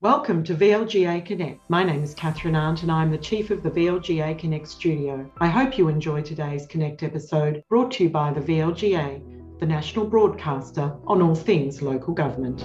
Welcome to VLGA Connect. My name is Catherine Arndt and I'm the Chief of the VLGA Connect studio. I hope you enjoy today's Connect episode brought to you by the VLGA, the national broadcaster on all things local government.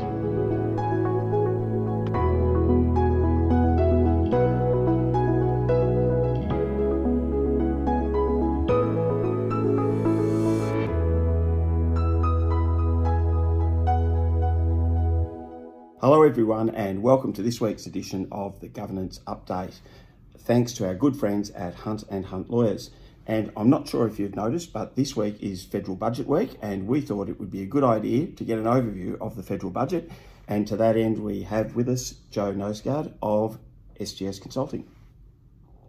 Hello, everyone, and welcome to this week's edition of the Governance Update. Thanks to our good friends at Hunt and Hunt Lawyers. And I'm not sure if you've noticed, but this week is Federal Budget Week, and we thought it would be a good idea to get an overview of the federal budget. And to that end, we have with us Joe Nosegard of SGS Consulting.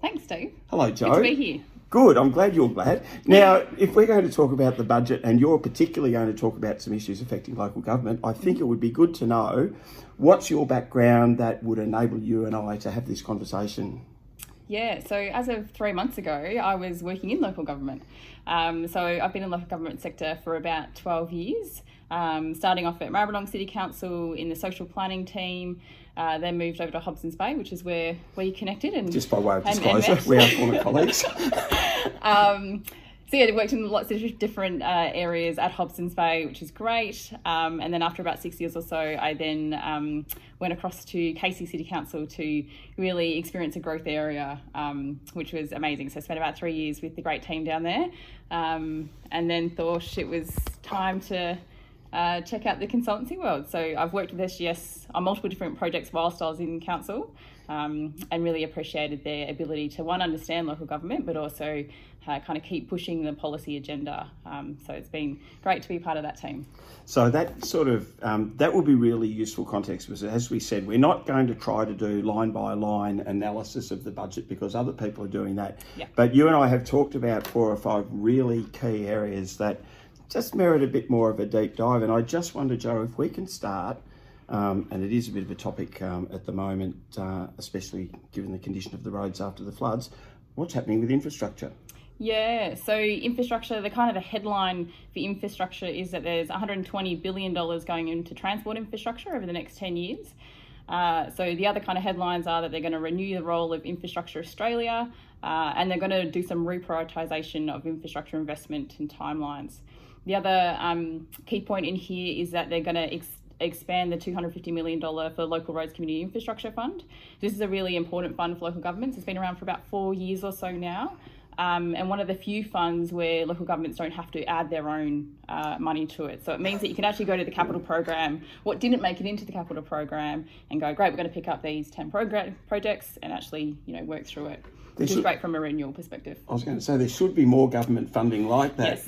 Thanks, Steve. Hello, Joe. Good to be here. Good. I'm glad you're glad. Now, if we're going to talk about the budget and you're particularly going to talk about some issues affecting local government, I think it would be good to know what's your background that would enable you and I to have this conversation. Yeah, so as of three months ago, I was working in local government. Um, so I've been in the local government sector for about 12 years, um, starting off at Maribyrnong City Council in the social planning team, uh, then moved over to Hobsons Bay, which is where we connected. And Just by way of disclosure, we are former colleagues. um, so yeah, I worked in lots of different uh, areas at Hobsons Bay, which is great. Um, and then after about six years or so, I then um, went across to Casey City Council to really experience a growth area, um, which was amazing. So I spent about three years with the great team down there, um, and then thought it was time to. Uh, check out the consultancy world. So I've worked with SGS on multiple different projects whilst I was in council, um, and really appreciated their ability to one understand local government, but also uh, kind of keep pushing the policy agenda. Um, so it's been great to be part of that team. So that sort of um, that would be really useful context because, as we said, we're not going to try to do line by line analysis of the budget because other people are doing that. Yeah. But you and I have talked about four or five really key areas that just merit a bit more of a deep dive. And I just wonder, Joe, if we can start, um, and it is a bit of a topic um, at the moment, uh, especially given the condition of the roads after the floods, what's happening with infrastructure? Yeah, so infrastructure, the kind of the headline for infrastructure is that there's $120 billion going into transport infrastructure over the next 10 years. Uh, so the other kind of headlines are that they're going to renew the role of Infrastructure Australia uh, and they're going to do some reprioritisation of infrastructure investment and timelines. The other um, key point in here is that they're going to ex- expand the $250 million for Local Roads Community Infrastructure Fund. This is a really important fund for local governments. It's been around for about four years or so now. Um, and one of the few funds where local governments don't have to add their own uh, money to it. So it means that you can actually go to the capital program, what didn't make it into the capital program, and go, great, we're going to pick up these 10 program projects and actually, you know, work through it which should, is great from a renewal perspective. I was going to say there should be more government funding like that.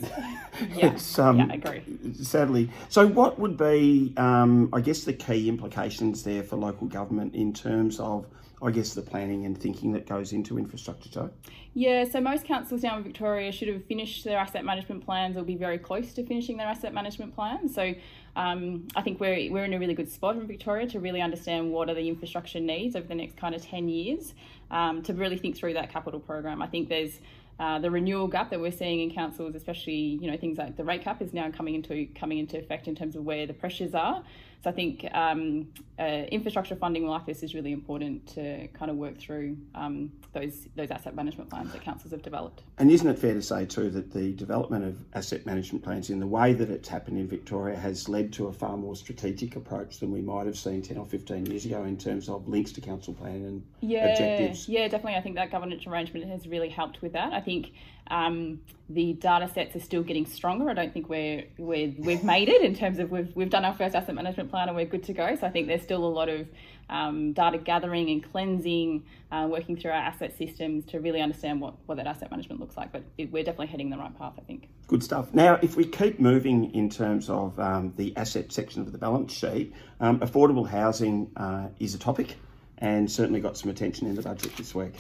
Yes. yeah. Um, yeah, I agree. Sadly. So, what would be, um, I guess, the key implications there for local government in terms of, I guess, the planning and thinking that goes into infrastructure, Joe? Yeah, so most councils down in Victoria should have finished their asset management plans or be very close to finishing their asset management plans. So, um, I think we're, we're in a really good spot in Victoria to really understand what are the infrastructure needs over the next kind of 10 years um, to really think through that capital program. I think there's uh, the renewal gap that we're seeing in councils, especially you know things like the rate cap, is now coming into coming into effect in terms of where the pressures are. So I think um, uh, infrastructure funding like this is really important to kind of work through um, those those asset management plans that councils have developed. And isn't it fair to say too that the development of asset management plans in the way that it's happened in Victoria has led to a far more strategic approach than we might have seen ten or fifteen years ago in terms of links to council plan and yeah, objectives? Yeah, definitely. I think that governance arrangement has really helped with that. I think um, the data sets are still getting stronger. I don't think we're, we're we've made it in terms of we've we've done our first asset management plan and we're good to go. So I think there's still a lot of um, data gathering and cleansing, uh, working through our asset systems to really understand what, what that asset management looks like. But it, we're definitely heading the right path, I think. Good stuff. Now, if we keep moving in terms of um, the asset section of the balance sheet, um, affordable housing uh, is a topic and certainly got some attention in the budget this week.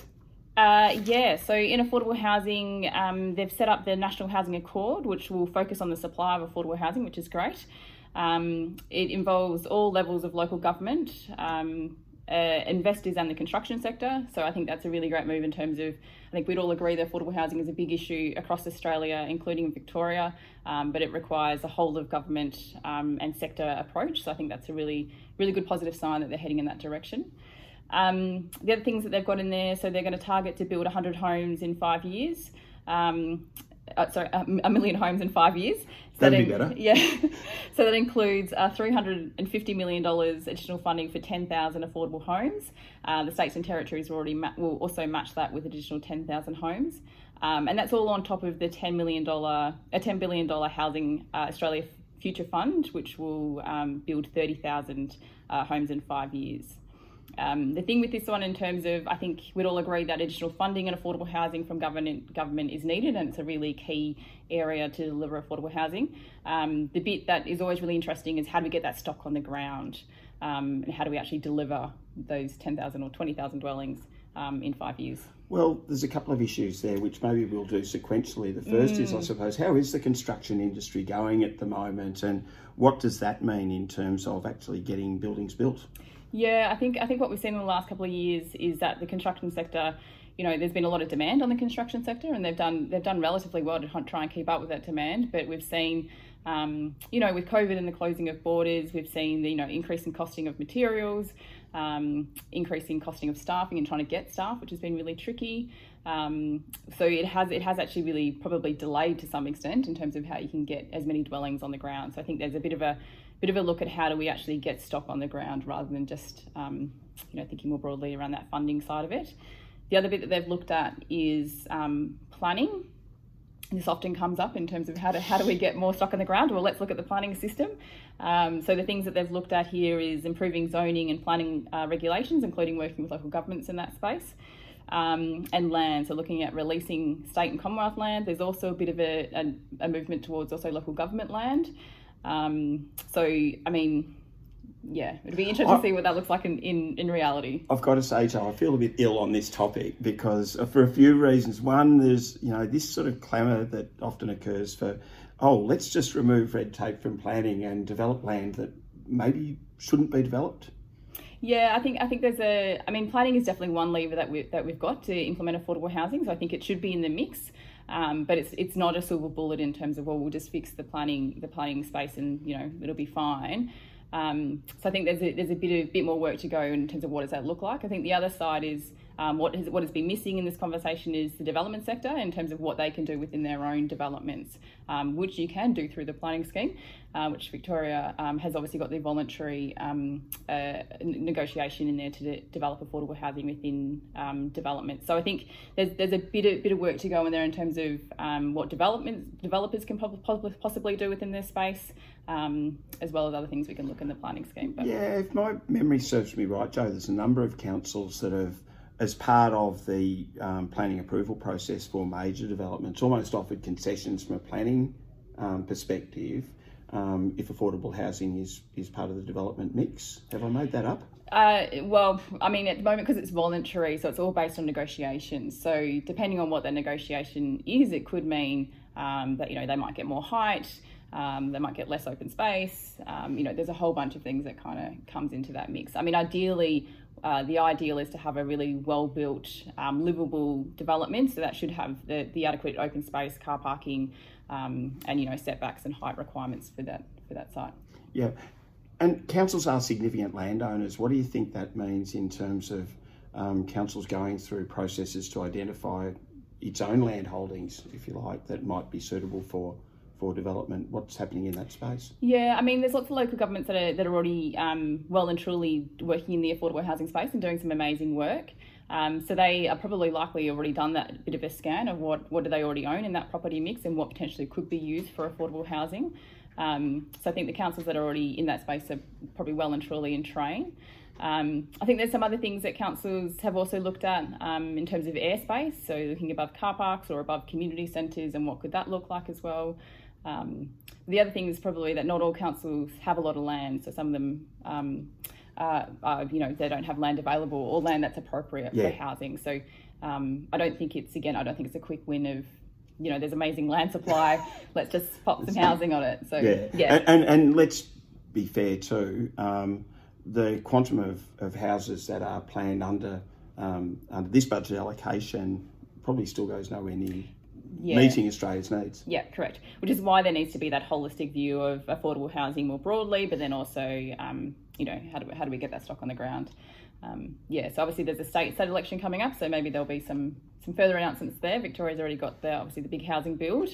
Uh, yeah, so in affordable housing, um, they've set up the National Housing Accord, which will focus on the supply of affordable housing, which is great. Um, it involves all levels of local government, um, uh, investors and the construction sector. So I think that's a really great move in terms of, I think we'd all agree that affordable housing is a big issue across Australia, including Victoria, um, but it requires a whole of government um, and sector approach. So I think that's a really, really good positive sign that they're heading in that direction. Um, the other things that they've got in there, so they're going to target to build 100 homes in five years. Um, uh, sorry, a, million homes in five years. So That'd that be better. Yeah. so that includes uh, $350 million additional funding for 10,000 affordable homes. Uh, the states and territories will, already ma- will also match that with additional 10,000 homes. Um, and that's all on top of the $10 million, a $10 billion Housing uh, Australia Future Fund, which will um, build 30,000 uh, homes in five years. Um, the thing with this one, in terms of, I think we'd all agree that additional funding and affordable housing from government government is needed, and it's a really key area to deliver affordable housing. Um, the bit that is always really interesting is how do we get that stock on the ground, um, and how do we actually deliver those ten thousand or twenty thousand dwellings um, in five years? Well, there's a couple of issues there, which maybe we'll do sequentially. The first mm. is, I mm. suppose, how is the construction industry going at the moment, and what does that mean in terms of actually getting buildings built? Yeah, I think I think what we've seen in the last couple of years is that the construction sector, you know, there's been a lot of demand on the construction sector, and they've done they've done relatively well to try and keep up with that demand. But we've seen, um, you know, with COVID and the closing of borders, we've seen the you know increase in costing of materials, um, increasing costing of staffing and trying to get staff, which has been really tricky. Um, so it has it has actually really probably delayed to some extent in terms of how you can get as many dwellings on the ground. So I think there's a bit of a bit of a look at how do we actually get stock on the ground rather than just um, you know thinking more broadly around that funding side of it. The other bit that they've looked at is um, planning. This often comes up in terms of how do how do we get more stock on the ground? Well, let's look at the planning system. Um, so the things that they've looked at here is improving zoning and planning uh, regulations, including working with local governments in that space. Um, and land. So looking at releasing state and Commonwealth land. There's also a bit of a, a, a movement towards also local government land. Um, so, I mean, yeah, it'd be interesting I, to see what that looks like in, in, in reality. I've got to say, Joe, I feel a bit ill on this topic because uh, for a few reasons. One, there's, you know, this sort of clamour that often occurs for, oh, let's just remove red tape from planning and develop land that maybe shouldn't be developed. Yeah, I think I think there's a. I mean, planning is definitely one lever that we that we've got to implement affordable housing. So I think it should be in the mix. Um, but it's it's not a silver bullet in terms of well we'll just fix the planning the planning space and you know it'll be fine. Um, so I think there's a, there's a bit of bit more work to go in terms of what does that look like. I think the other side is um, what has what has been missing in this conversation is the development sector in terms of what they can do within their own developments, um, which you can do through the planning scheme, uh, which Victoria um, has obviously got the voluntary um, uh, negotiation in there to de- develop affordable housing within um, development. So I think there's there's a bit of, bit of work to go in there in terms of um, what development developers can possibly do within their space. as well as other things we can look in the planning scheme. But. Yeah, if my memory serves me right, Joe, there's a number of councils that have as part of the um, planning approval process for major developments, almost offered concessions from a planning um, perspective um, if affordable housing is, is part of the development mix. Have I made that up? Uh, well, I mean, at the moment, because it's voluntary, so it's all based on negotiations. So, depending on what the negotiation is, it could mean um, that you know they might get more height, um, they might get less open space. Um, you know, there's a whole bunch of things that kind of comes into that mix. I mean, ideally, uh, the ideal is to have a really well built, um, livable development. So that should have the, the adequate open space, car parking, um, and you know setbacks and height requirements for that for that site. Yeah, and councils are significant landowners. What do you think that means in terms of um, councils going through processes to identify its own land holdings, if you like, that might be suitable for for development? What's happening in that space? Yeah, I mean, there's lots of local governments that are that are already um, well and truly working in the affordable housing space and doing some amazing work. Um, so they are probably likely already done that bit of a scan of what what do they already own in that property mix and what potentially could be used for affordable housing. Um, so I think the councils that are already in that space are probably well and truly in train. Um, I think there's some other things that councils have also looked at um, in terms of airspace, so looking above car parks or above community centres and what could that look like as well. Um, the other thing is probably that not all councils have a lot of land, so some of them, um, uh, you know, they don't have land available or land that's appropriate yeah. for housing. So um, I don't think it's again, I don't think it's a quick win of, you know, there's amazing land supply. let's just pop some housing on it. So yeah, yeah. And, and, and let's be fair too. Um, the quantum of, of houses that are planned under um, under this budget allocation probably still goes nowhere near yeah. meeting Australia's needs. Yeah, correct. Which is why there needs to be that holistic view of affordable housing more broadly, but then also, um, you know, how do we, how do we get that stock on the ground? Um, yeah, so obviously there's a state state election coming up, so maybe there'll be some some further announcements there. Victoria's already got the obviously the big housing build,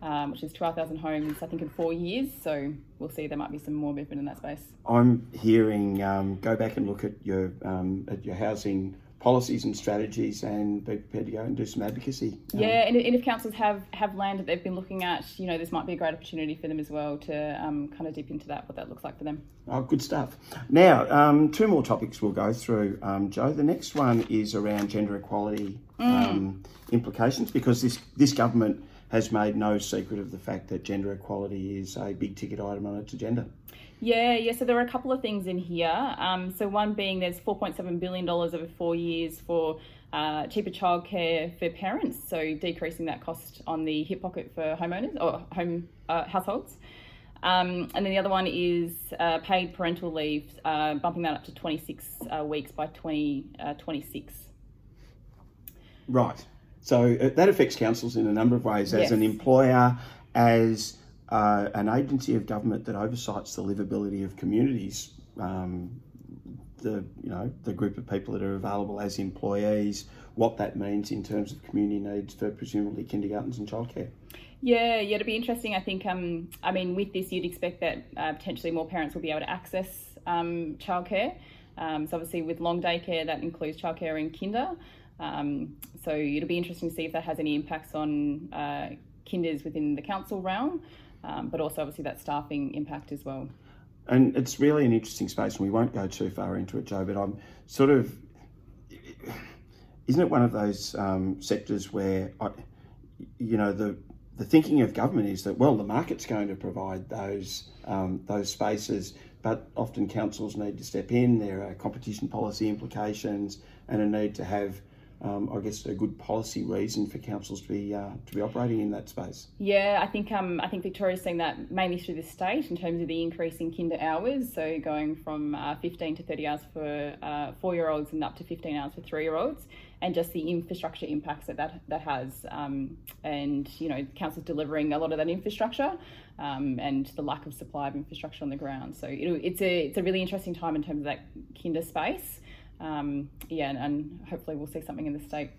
um, which is 12,000 homes, I think, in four years. So we'll see. There might be some more movement in that space. I'm hearing um, go back and look at your um, at your housing policies and strategies and be prepared to go and do some advocacy. Um, yeah, and, and, if councils have, have land that they've been looking at, you know, this might be a great opportunity for them as well to um, kind of dip into that, what that looks like for them. Oh, good stuff. Now, um, two more topics we'll go through, um, Joe. The next one is around gender equality mm. Um, implications because this, this government has made no secret of the fact that gender equality is a big ticket item on its agenda. Yeah, yeah. So there are a couple of things in here. Um, so one being there's 4.7 billion dollars over four years for uh, cheaper childcare for parents, so decreasing that cost on the hip pocket for homeowners or home uh, households. Um, and then the other one is uh, paid parental leave, uh, bumping that up to 26 uh, weeks by 2026. Uh, right. So that affects councils in a number of ways as yes. an employer, as uh, an agency of government that oversights the livability of communities, um, the you know the group of people that are available as employees, what that means in terms of community needs for presumably kindergartens and childcare. Yeah, yeah, it'll be interesting. I think, um, I mean, with this, you'd expect that uh, potentially more parents will be able to access um, childcare. Um, so obviously, with long day care, that includes childcare and kinder. Um, so it'll be interesting to see if that has any impacts on uh, kinders within the council realm um, but also obviously that staffing impact as well. And it's really an interesting space, and we won't go too far into it, Joe. But I'm sort of, isn't it one of those um, sectors where, I, you know, the the thinking of government is that well, the market's going to provide those um, those spaces, but often councils need to step in. There are competition policy implications, and a need to have um, I guess a good policy reason for councils to be uh, to be operating in that space. Yeah, I think um, I think Victoria's seeing that mainly through the state in terms of the increase in kinder hours, so going from uh, 15 to 30 hours for uh, four year olds and up to 15 hours for three year olds, and just the infrastructure impacts that that, that has, um, and you know, councils delivering a lot of that infrastructure, um, and the lack of supply of infrastructure on the ground. So it's a it's a really interesting time in terms of that kinder space um, yeah, and, and, hopefully we'll see something in the state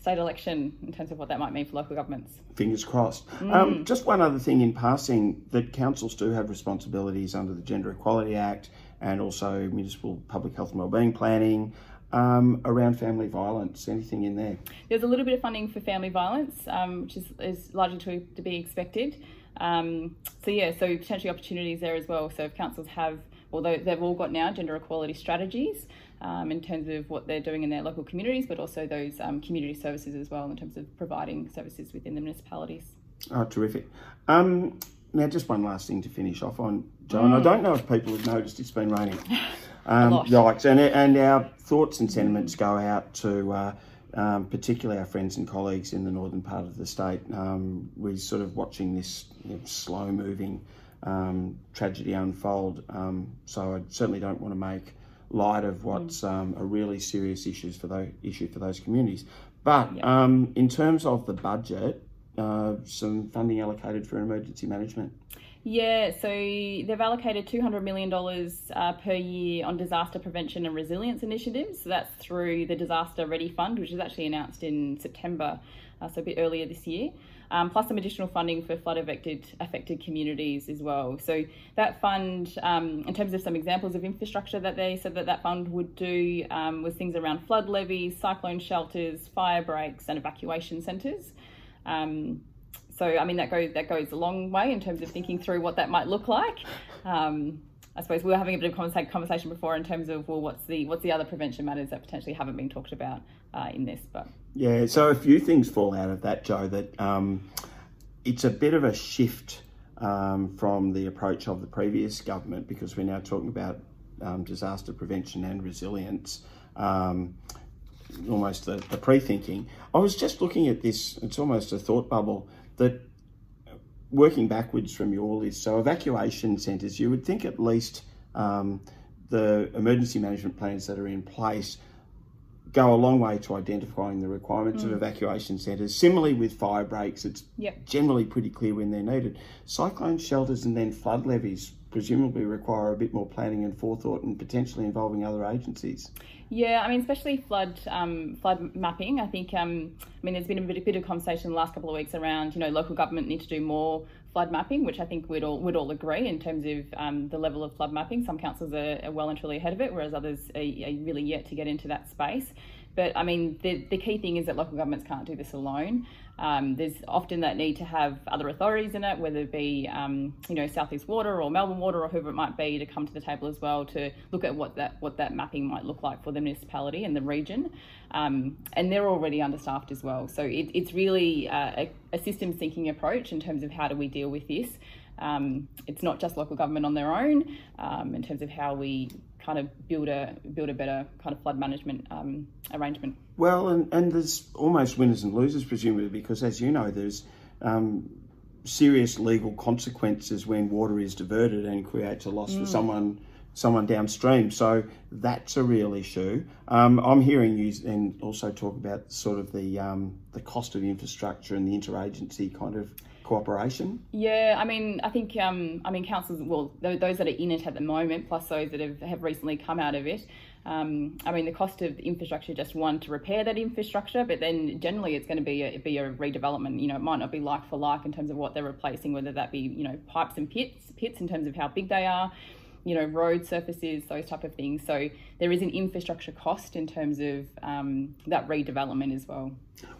state election in terms of what that might mean for local governments. Fingers crossed. Mm. Um, just one other thing in passing that councils do have responsibilities under the Gender Equality Act and also municipal public health and wellbeing planning. Um, around family violence, anything in there? There's a little bit of funding for family violence, um, which is, is largely to, to be expected. Um, so yeah, so potentially opportunities there as well. So if councils have, although they've all got now gender equality strategies, um, in terms of what they're doing in their local communities, but also those um, community services as well in terms of providing services within the municipalities. Oh, terrific. Um, now, just one last thing to finish off on, John. Mm. I don't know if people have noticed it's been raining. Um, yikes. And, and our thoughts and sentiments go out to uh, um, particularly our friends and colleagues in the northern part of the state. Um, we're sort of watching this you know, slow moving um, tragedy unfold. Um, so I certainly don't want to make light of what's mm. um, a really serious issues for those issue for those communities. But um, in terms of the budget, uh, some funding allocated for emergency management. Yeah, so they've allocated $200 million uh, per year on disaster prevention and resilience initiatives. So that's through the Disaster Ready Fund, which was actually announced in September, uh, so a bit earlier this year um, plus some additional funding for flood affected affected communities as well. So that fund, um, in terms of some examples of infrastructure that they said that that fund would do, um, was things around flood levees, cyclone shelters, fire breaks, and evacuation centres. Um, so I mean that goes that goes a long way in terms of thinking through what that might look like. I suppose we were having a bit of conversation before in terms of well, what's the what's the other prevention matters that potentially haven't been talked about uh, in this, but yeah. So a few things fall out of that, Joe. That um, it's a bit of a shift um, from the approach of the previous government because we're now talking about um, disaster prevention and resilience. Um, almost the, the pre-thinking. I was just looking at this. It's almost a thought bubble that working backwards from your list, so evacuation centres, you would think at least um, the emergency management plans that are in place go a long way to identifying the requirements mm. of evacuation centres. Similarly, with fire breaks, it's yep. generally pretty clear when they're needed. Cyclone shelters and then flood levees presumably require a bit more planning and forethought and potentially involving other agencies. Yeah, I mean, especially flood um, flood mapping. I think, um, I mean, there's been a bit, a bit of conversation in the last couple of weeks around, you know, local government need to do more flood mapping, which I think we'd all would all agree in terms of um, the level of flood mapping. Some councils are, are, well and truly ahead of it, whereas others are, are really yet to get into that space. But I mean, the, the key thing is that local governments can't do this alone. Um, there's often that need to have other authorities in it, whether it be um, you know Southeast Water or Melbourne Water or whoever it might be, to come to the table as well to look at what that what that mapping might look like for the municipality and the region. Um, and they're already understaffed as well, so it, it's really uh, a, a systems thinking approach in terms of how do we deal with this. Um, it's not just local government on their own um, in terms of how we kind of build a build a better kind of flood management um, arrangement. Well, and, and there's almost winners and losers presumably because as you know, there's um, serious legal consequences when water is diverted and creates a loss mm. for someone someone downstream. So that's a real issue. Um, I'm hearing you and also talk about sort of the um, the cost of infrastructure and the interagency kind of cooperation? Yeah, I mean, I think, um, I mean, councils, well, those that are in it at the moment, plus those that have, have recently come out of it. Um, I mean, the cost of infrastructure, just one to repair that infrastructure, but then generally it's going to be a, be a redevelopment. You know, it might not be like for like in terms of what they're replacing, whether that be, you know, pipes and pits, pits in terms of how big they are you know, road surfaces, those type of things. So there is an infrastructure cost in terms of um, that redevelopment as well.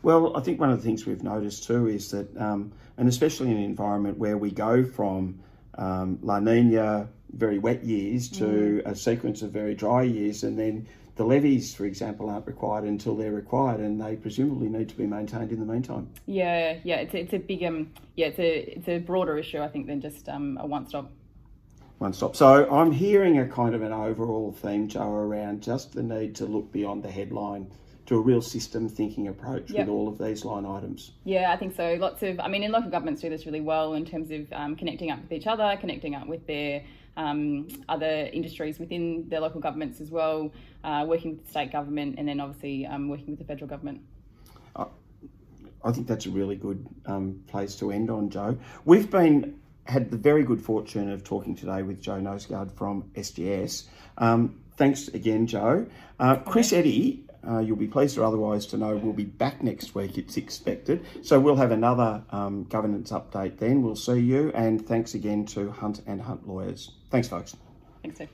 Well, I think one of the things we've noticed too is that, um, and especially in an environment where we go from um, La Nina, very wet years, to mm. a sequence of very dry years, and then the levees, for example, aren't required until they're required, and they presumably need to be maintained in the meantime. Yeah, yeah, it's a, it's a big um, yeah, it's a it's a broader issue, I think, than just um, a one stop one stop. So I'm hearing a kind of an overall theme, Joe, around just the need to look beyond the headline to a real system thinking approach yep. with all of these line items. Yeah, I think so. Lots of, I mean, in local governments do this really well in terms of um, connecting up with each other, connecting up with their um, other industries within their local governments as well, uh, working with the state government, and then obviously um, working with the federal government. I think that's a really good um, place to end on, Joe. We've been had the very good fortune of talking today with Joe Nosegard from SGS. Um, thanks again, Joe. Uh, Chris Eddy, uh, you'll be pleased or otherwise to know, will be back next week, it's expected. So we'll have another um, governance update then. We'll see you. And thanks again to Hunt and Hunt Lawyers. Thanks, folks. Thanks, sir.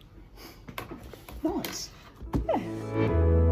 Nice. Yeah.